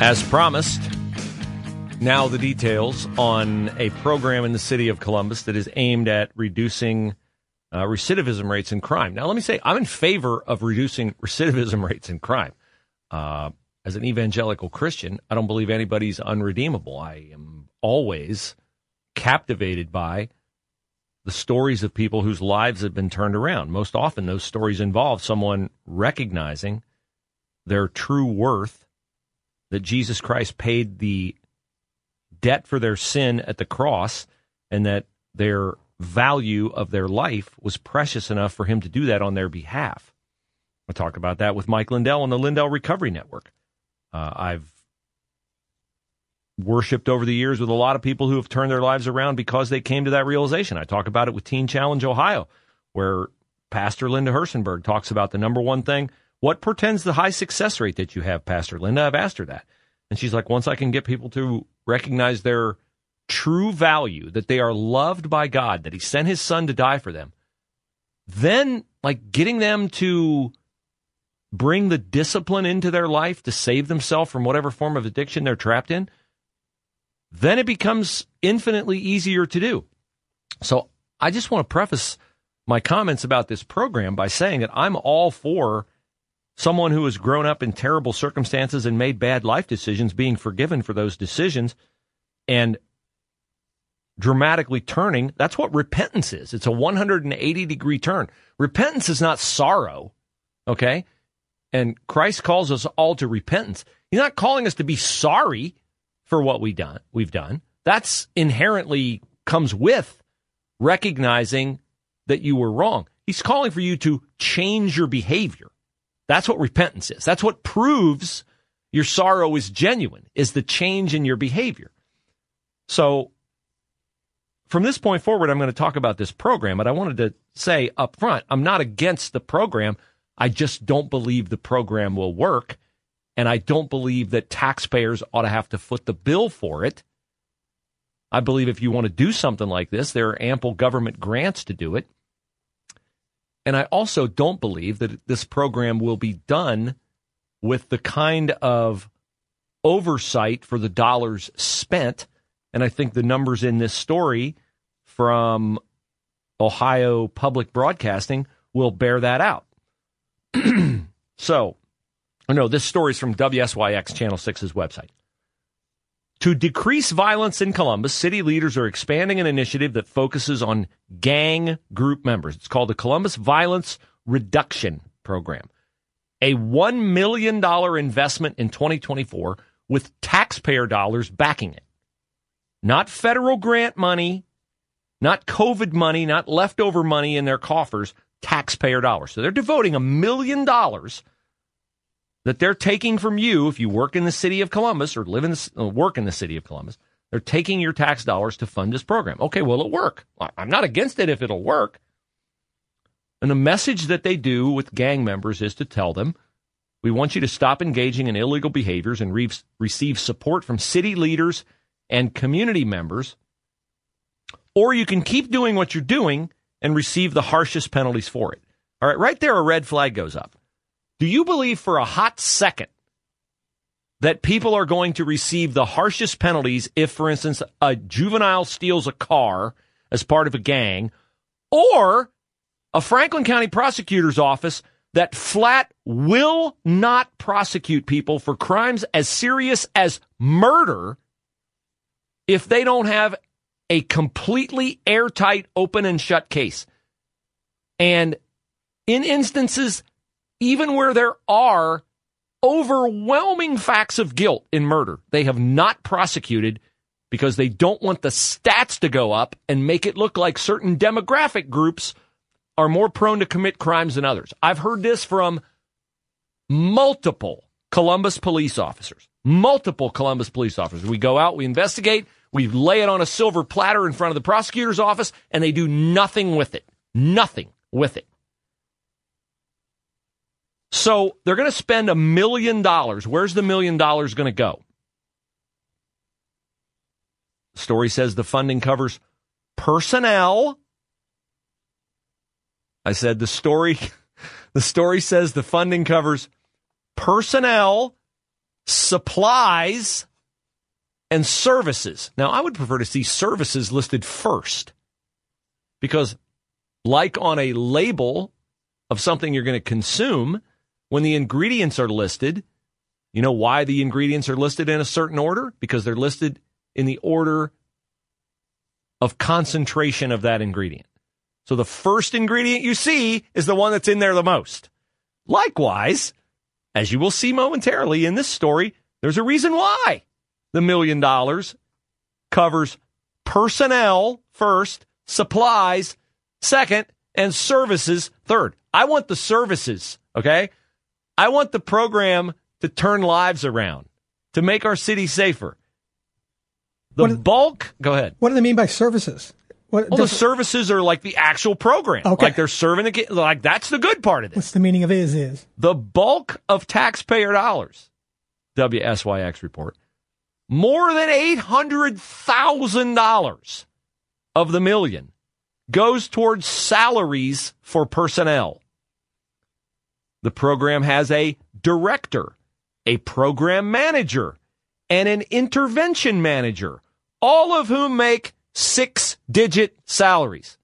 As promised, now the details on a program in the city of Columbus that is aimed at reducing uh, recidivism rates in crime. Now, let me say, I'm in favor of reducing recidivism rates in crime. Uh, as an evangelical Christian, I don't believe anybody's unredeemable. I am always captivated by the stories of people whose lives have been turned around. Most often, those stories involve someone recognizing their true worth, that Jesus Christ paid the debt for their sin at the cross, and that their value of their life was precious enough for him to do that on their behalf. I talk about that with Mike Lindell on the Lindell Recovery Network. Uh, I've worshiped over the years with a lot of people who have turned their lives around because they came to that realization. I talk about it with Teen Challenge Ohio, where Pastor Linda Hersenberg talks about the number one thing. What portends the high success rate that you have, Pastor Linda? I've asked her that. And she's like, once I can get people to recognize their true value, that they are loved by God, that He sent His Son to die for them, then like getting them to bring the discipline into their life to save themselves from whatever form of addiction they're trapped in, then it becomes infinitely easier to do. So I just want to preface my comments about this program by saying that I'm all for someone who has grown up in terrible circumstances and made bad life decisions being forgiven for those decisions and dramatically turning. That's what repentance is. It's a 180 degree turn. Repentance is not sorrow. Okay. And Christ calls us all to repentance. He's not calling us to be sorry for what we done, we've done. That's inherently comes with recognizing that you were wrong. He's calling for you to change your behavior. That's what repentance is. That's what proves your sorrow is genuine, is the change in your behavior. So from this point forward, I'm going to talk about this program, but I wanted to say up front, I'm not against the program. I just don't believe the program will work. And I don't believe that taxpayers ought to have to foot the bill for it. I believe if you want to do something like this, there are ample government grants to do it. And I also don't believe that this program will be done with the kind of oversight for the dollars spent. And I think the numbers in this story from Ohio Public Broadcasting will bear that out. so, oh no, this story is from WSYX Channel 6's website. To decrease violence in Columbus, city leaders are expanding an initiative that focuses on gang group members. It's called the Columbus Violence Reduction Program. A $1 million investment in 2024 with taxpayer dollars backing it. Not federal grant money, not COVID money, not leftover money in their coffers, taxpayer dollars. So they're devoting a million dollars that they're taking from you if you work in the city of Columbus or live in the, uh, work in the city of Columbus. They're taking your tax dollars to fund this program. Okay, will it work? I'm not against it if it'll work. And the message that they do with gang members is to tell them, we want you to stop engaging in illegal behaviors and re- receive support from city leaders and community members, or you can keep doing what you're doing and receive the harshest penalties for it. All right, right there, a red flag goes up. Do you believe for a hot second that people are going to receive the harshest penalties if, for instance, a juvenile steals a car as part of a gang, or a Franklin County prosecutor's office that flat will not prosecute people for crimes as serious as murder if they don't have a completely airtight, open and shut case. And in instances, even where there are overwhelming facts of guilt in murder, they have not prosecuted because they don't want the stats to go up and make it look like certain demographic groups are more prone to commit crimes than others. I've heard this from multiple Columbus police officers. Multiple Columbus police officers. We go out, we investigate, we lay it on a silver platter in front of the prosecutor's office, and they do nothing with it. Nothing with it. So they're going to spend a million dollars. Where's the million dollars going to go? The story says the funding covers personnel. I said the story the story says the funding covers personnel, supplies, and services. Now, I would prefer to see services listed first because, like on a label of something you're going to consume, when the ingredients are listed, you know why the ingredients are listed in a certain order? Because they're listed in the order of concentration of that ingredient. So the first ingredient you see is the one that's in there the most. Likewise, as you will see momentarily in this story, there's a reason why the million dollars covers personnel first, supplies second, and services third. I want the services, okay? I want the program to turn lives around, to make our city safer. The bulk, go ahead. What do they mean by services? What, well, the services are like the actual program. Okay. Like they're serving the like that's the good part of this. What's the meaning of is is? The bulk of taxpayer dollars. WSYX report. More than $800,000 of the million goes towards salaries for personnel. The program has a director, a program manager, and an intervention manager, all of whom make six digit salaries.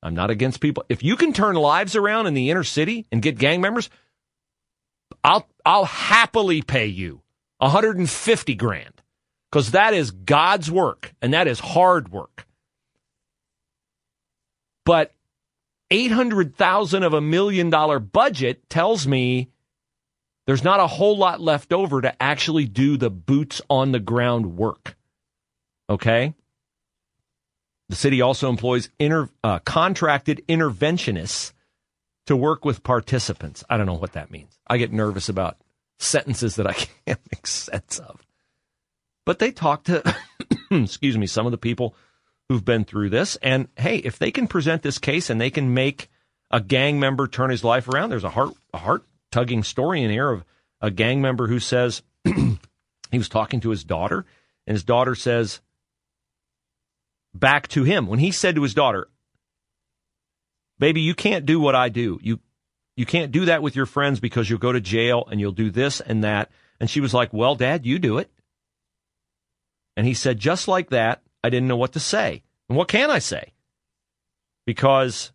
I'm not against people. If you can turn lives around in the inner city and get gang members, I'll I'll happily pay you 150 grand because that is God's work and that is hard work. But 800,000 of a million dollar budget tells me there's not a whole lot left over to actually do the boots on the ground work. Okay? The city also employs inter, uh, contracted interventionists to work with participants. I don't know what that means. I get nervous about sentences that I can't make sense of. But they talk to, excuse me, some of the people who've been through this. And hey, if they can present this case and they can make a gang member turn his life around, there's a heart, a heart tugging story in here of a gang member who says he was talking to his daughter, and his daughter says, back to him when he said to his daughter, "Baby, you can't do what I do. You you can't do that with your friends because you'll go to jail and you'll do this and that." And she was like, "Well, dad, you do it." And he said, "Just like that, I didn't know what to say. And what can I say? Because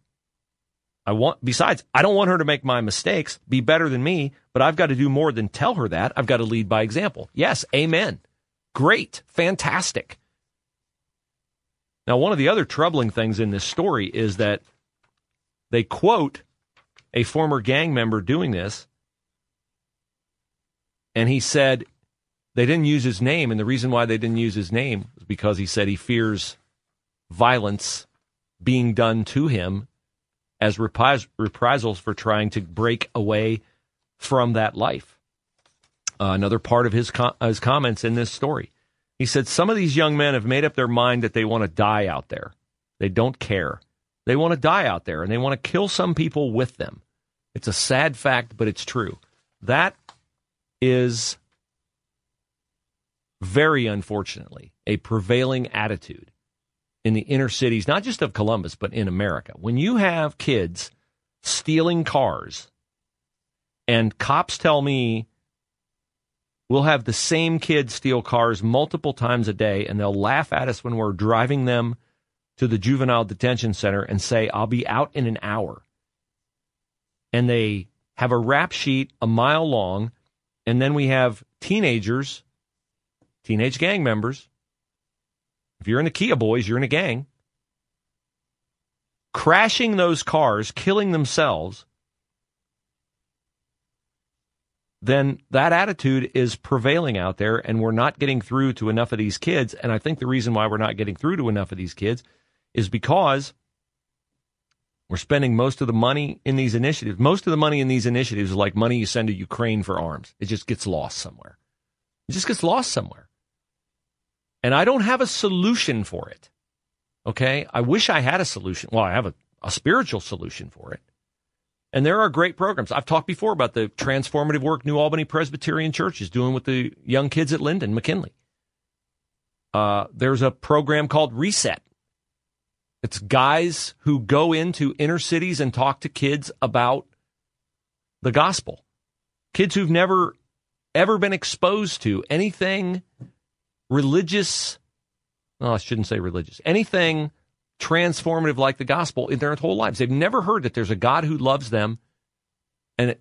I want besides, I don't want her to make my mistakes, be better than me, but I've got to do more than tell her that. I've got to lead by example." Yes, amen. Great, fantastic. Now, one of the other troubling things in this story is that they quote a former gang member doing this, and he said they didn't use his name, and the reason why they didn't use his name was because he said he fears violence being done to him as repris- reprisals for trying to break away from that life. Uh, another part of his, com- his comments in this story. He said some of these young men have made up their mind that they want to die out there. They don't care. They want to die out there and they want to kill some people with them. It's a sad fact, but it's true. That is very unfortunately a prevailing attitude in the inner cities, not just of Columbus, but in America. When you have kids stealing cars, and cops tell me We'll have the same kids steal cars multiple times a day, and they'll laugh at us when we're driving them to the juvenile detention center and say, I'll be out in an hour. And they have a rap sheet a mile long, and then we have teenagers, teenage gang members. If you're in the Kia Boys, you're in a gang. Crashing those cars, killing themselves then that attitude is prevailing out there and we're not getting through to enough of these kids. And I think the reason why we're not getting through to enough of these kids is because we're spending most of the money in these initiatives. Most of the money in these initiatives is like money you send to Ukraine for arms. It just gets lost somewhere. It just gets lost somewhere. And I don't have a solution for it. Okay. I wish I had a solution. Well, I have a, a spiritual solution for it. And there are great programs. I've talked before about the transformative work New Albany Presbyterian Church is doing with the young kids at Linden, McKinley. Uh, there's a program called Reset. It's guys who go into inner cities and talk to kids about the gospel. Kids who've never ever been exposed to anything religious. No, I shouldn't say religious. Anything transformative like the gospel in their whole lives. They've never heard that there's a God who loves them and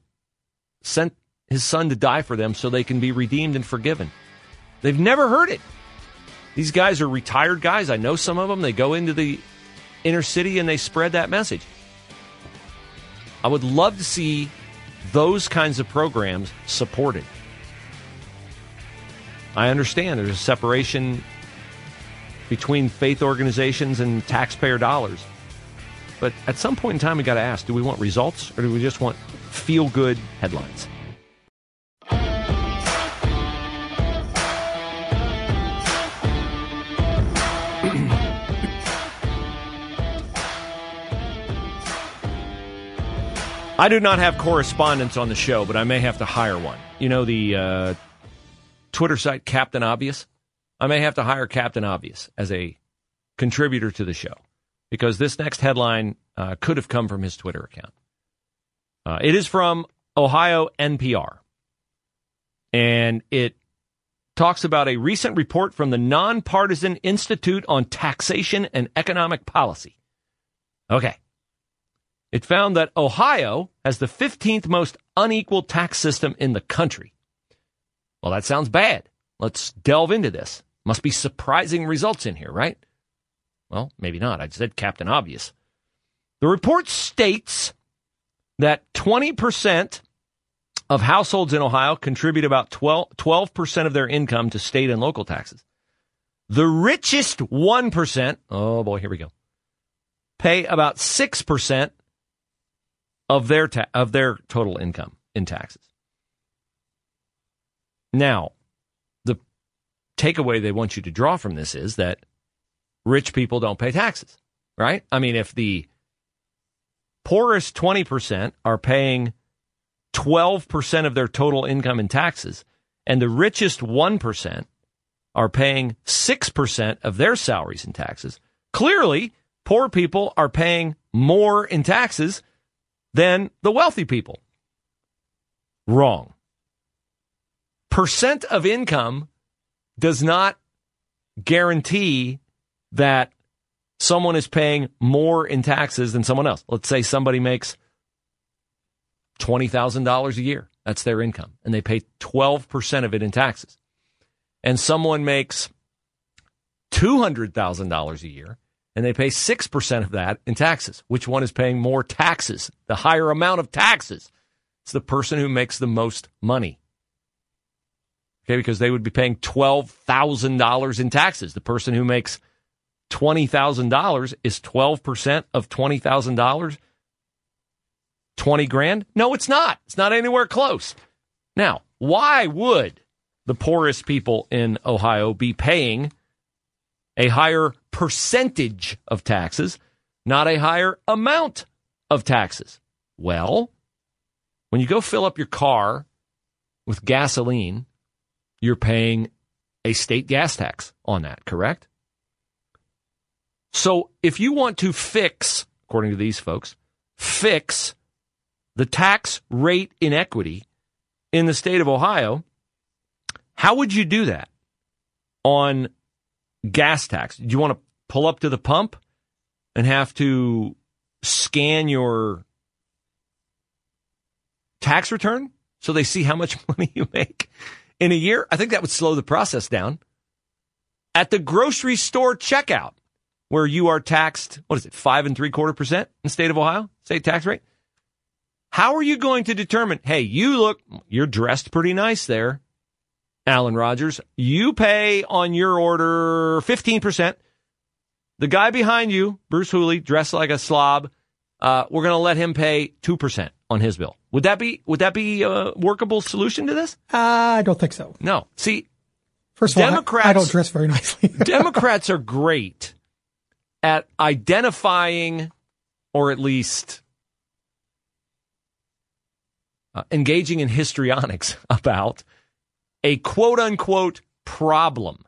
sent his son to die for them so they can be redeemed and forgiven. They've never heard it. These guys are retired guys. I know some of them. They go into the inner city and they spread that message. I would love to see those kinds of programs supported. I understand there's a separation between faith organizations and taxpayer dollars. But at some point in time, we got to ask do we want results or do we just want feel good headlines? I do not have correspondence on the show, but I may have to hire one. You know the uh, Twitter site Captain Obvious? I may have to hire Captain Obvious as a contributor to the show because this next headline uh, could have come from his Twitter account. Uh, it is from Ohio NPR, and it talks about a recent report from the Nonpartisan Institute on Taxation and Economic Policy. Okay. It found that Ohio has the 15th most unequal tax system in the country. Well, that sounds bad. Let's delve into this. Must be surprising results in here, right? Well, maybe not. I said Captain Obvious. The report states that 20% of households in Ohio contribute about 12, 12% of their income to state and local taxes. The richest 1%, oh boy, here we go, pay about 6% of their ta- of their total income in taxes. Now, the takeaway they want you to draw from this is that rich people don't pay taxes, right? I mean, if the poorest 20% are paying 12% of their total income in taxes, and the richest 1% are paying 6% of their salaries in taxes, clearly poor people are paying more in taxes than the wealthy people. Wrong percent of income does not guarantee that someone is paying more in taxes than someone else. Let's say somebody makes $20,000 a year. That's their income. And they pay 12% of it in taxes. And someone makes $200,000 a year and they pay 6% of that in taxes. Which one is paying more taxes? The higher amount of taxes. It's the person who makes the most money. Okay, because they would be paying $12,000 in taxes. The person who makes $20,000 is 12% of $20,000 20 grand? No, it's not. It's not anywhere close. Now, why would the poorest people in Ohio be paying a higher percentage of taxes, not a higher amount of taxes? Well, when you go fill up your car with gasoline, you're paying a state gas tax on that, correct? So if you want to fix, according to these folks, fix the tax rate inequity in the state of Ohio, how would you do that on gas tax? Do you want to pull up to the pump and have to scan your tax return so they see how much money you make? In a year, I think that would slow the process down. At the grocery store checkout, where you are taxed, what is it, five and three quarter percent in the state of Ohio, state tax rate? How are you going to determine, hey, you look, you're dressed pretty nice there, Alan Rogers. You pay on your order 15%. The guy behind you, Bruce Hooley, dressed like a slob, uh, we're going to let him pay 2% on his bill. Would that be, would that be a workable solution to this? I don't think so. No. See, First of all, I- Democrats- I don't dress very nicely. Democrats are great at identifying or at least uh, engaging in histrionics about a quote unquote problem.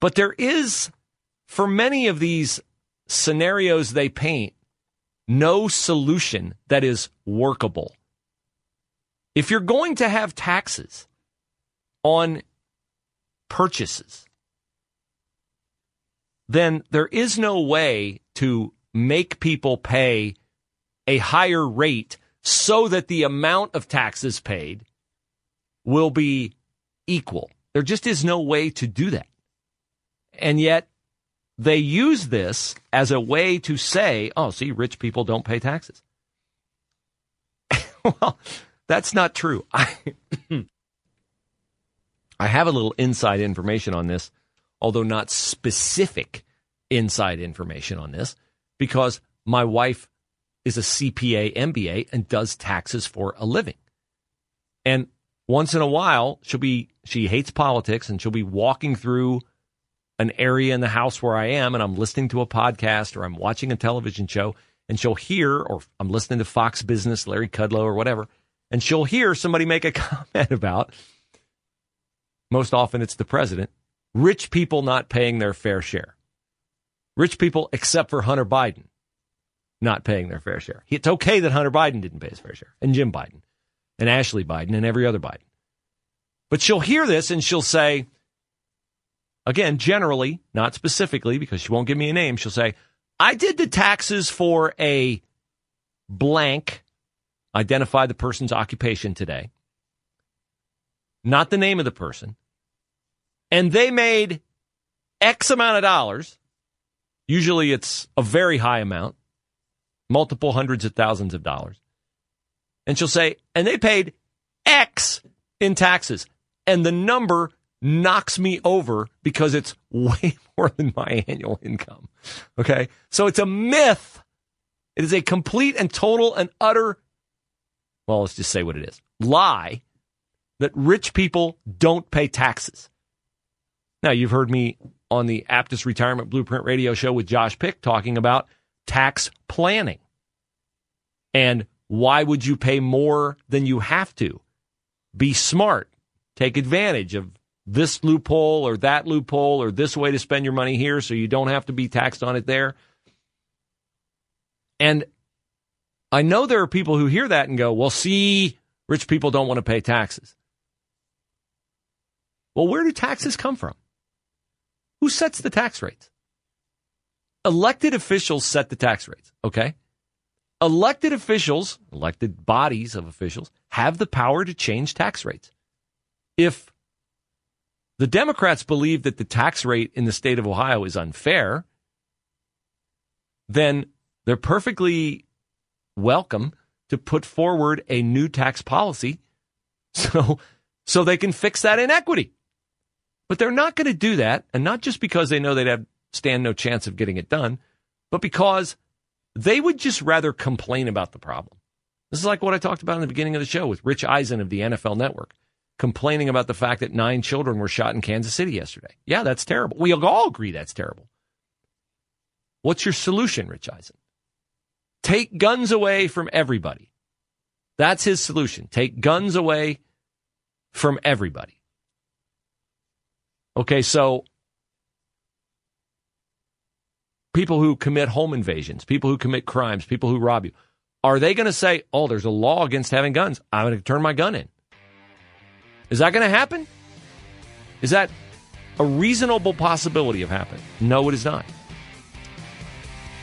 But there is, for many of these scenarios they paint, no solution that is workable. If you're going to have taxes on purchases, then there is no way to make people pay a higher rate so that the amount of taxes paid will be equal. There just is no way to do that. And yet they use this as a way to say, oh, see, rich people don't pay taxes. well, that's not true. I, I have a little inside information on this, although not specific inside information on this, because my wife is a CPA MBA and does taxes for a living. And once in a while, she'll be, she hates politics and she'll be walking through an area in the house where I am and I'm listening to a podcast or I'm watching a television show and she'll hear, or I'm listening to Fox Business, Larry Kudlow or whatever, and she'll hear somebody make a comment about, most often it's the president, rich people not paying their fair share. Rich people, except for Hunter Biden, not paying their fair share. It's okay that Hunter Biden didn't pay his fair share, and Jim Biden, and Ashley Biden, and every other Biden. But she'll hear this and she'll say, again, generally, not specifically, because she won't give me a name, she'll say, I did the taxes for a blank, identify the person's occupation today, not the name of the person, and they made X amount of dollars. Usually it's a very high amount, multiple hundreds of thousands of dollars. And she'll say, and they paid X in taxes. And the number knocks me over because it's way more than my annual income. Okay. So it's a myth. It is a complete and total and utter, well, let's just say what it is lie that rich people don't pay taxes. Now, you've heard me on the Aptus Retirement Blueprint radio show with Josh Pick talking about tax planning. And why would you pay more than you have to? Be smart. Take advantage of this loophole or that loophole or this way to spend your money here so you don't have to be taxed on it there. And I know there are people who hear that and go, well, see, rich people don't want to pay taxes. Well, where do taxes come from? Who sets the tax rates? Elected officials set the tax rates, okay? Elected officials, elected bodies of officials, have the power to change tax rates. If the Democrats believe that the tax rate in the state of Ohio is unfair, then they're perfectly welcome to put forward a new tax policy so so they can fix that inequity. But they're not going to do that, and not just because they know they'd have stand no chance of getting it done, but because they would just rather complain about the problem. This is like what I talked about in the beginning of the show with Rich Eisen of the NFL Network, complaining about the fact that nine children were shot in Kansas City yesterday. Yeah, that's terrible. We all agree that's terrible. What's your solution, Rich Eisen? Take guns away from everybody. That's his solution. Take guns away from everybody. Okay, so people who commit home invasions, people who commit crimes, people who rob you, are they going to say, oh, there's a law against having guns? I'm going to turn my gun in. Is that going to happen? Is that a reasonable possibility of happening? No, it is not.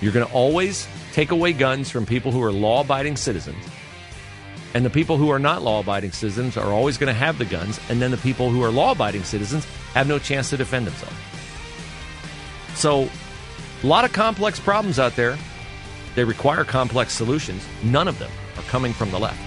You're going to always take away guns from people who are law abiding citizens. And the people who are not law abiding citizens are always going to have the guns. And then the people who are law abiding citizens have no chance to defend themselves. So, a lot of complex problems out there. They require complex solutions. None of them are coming from the left.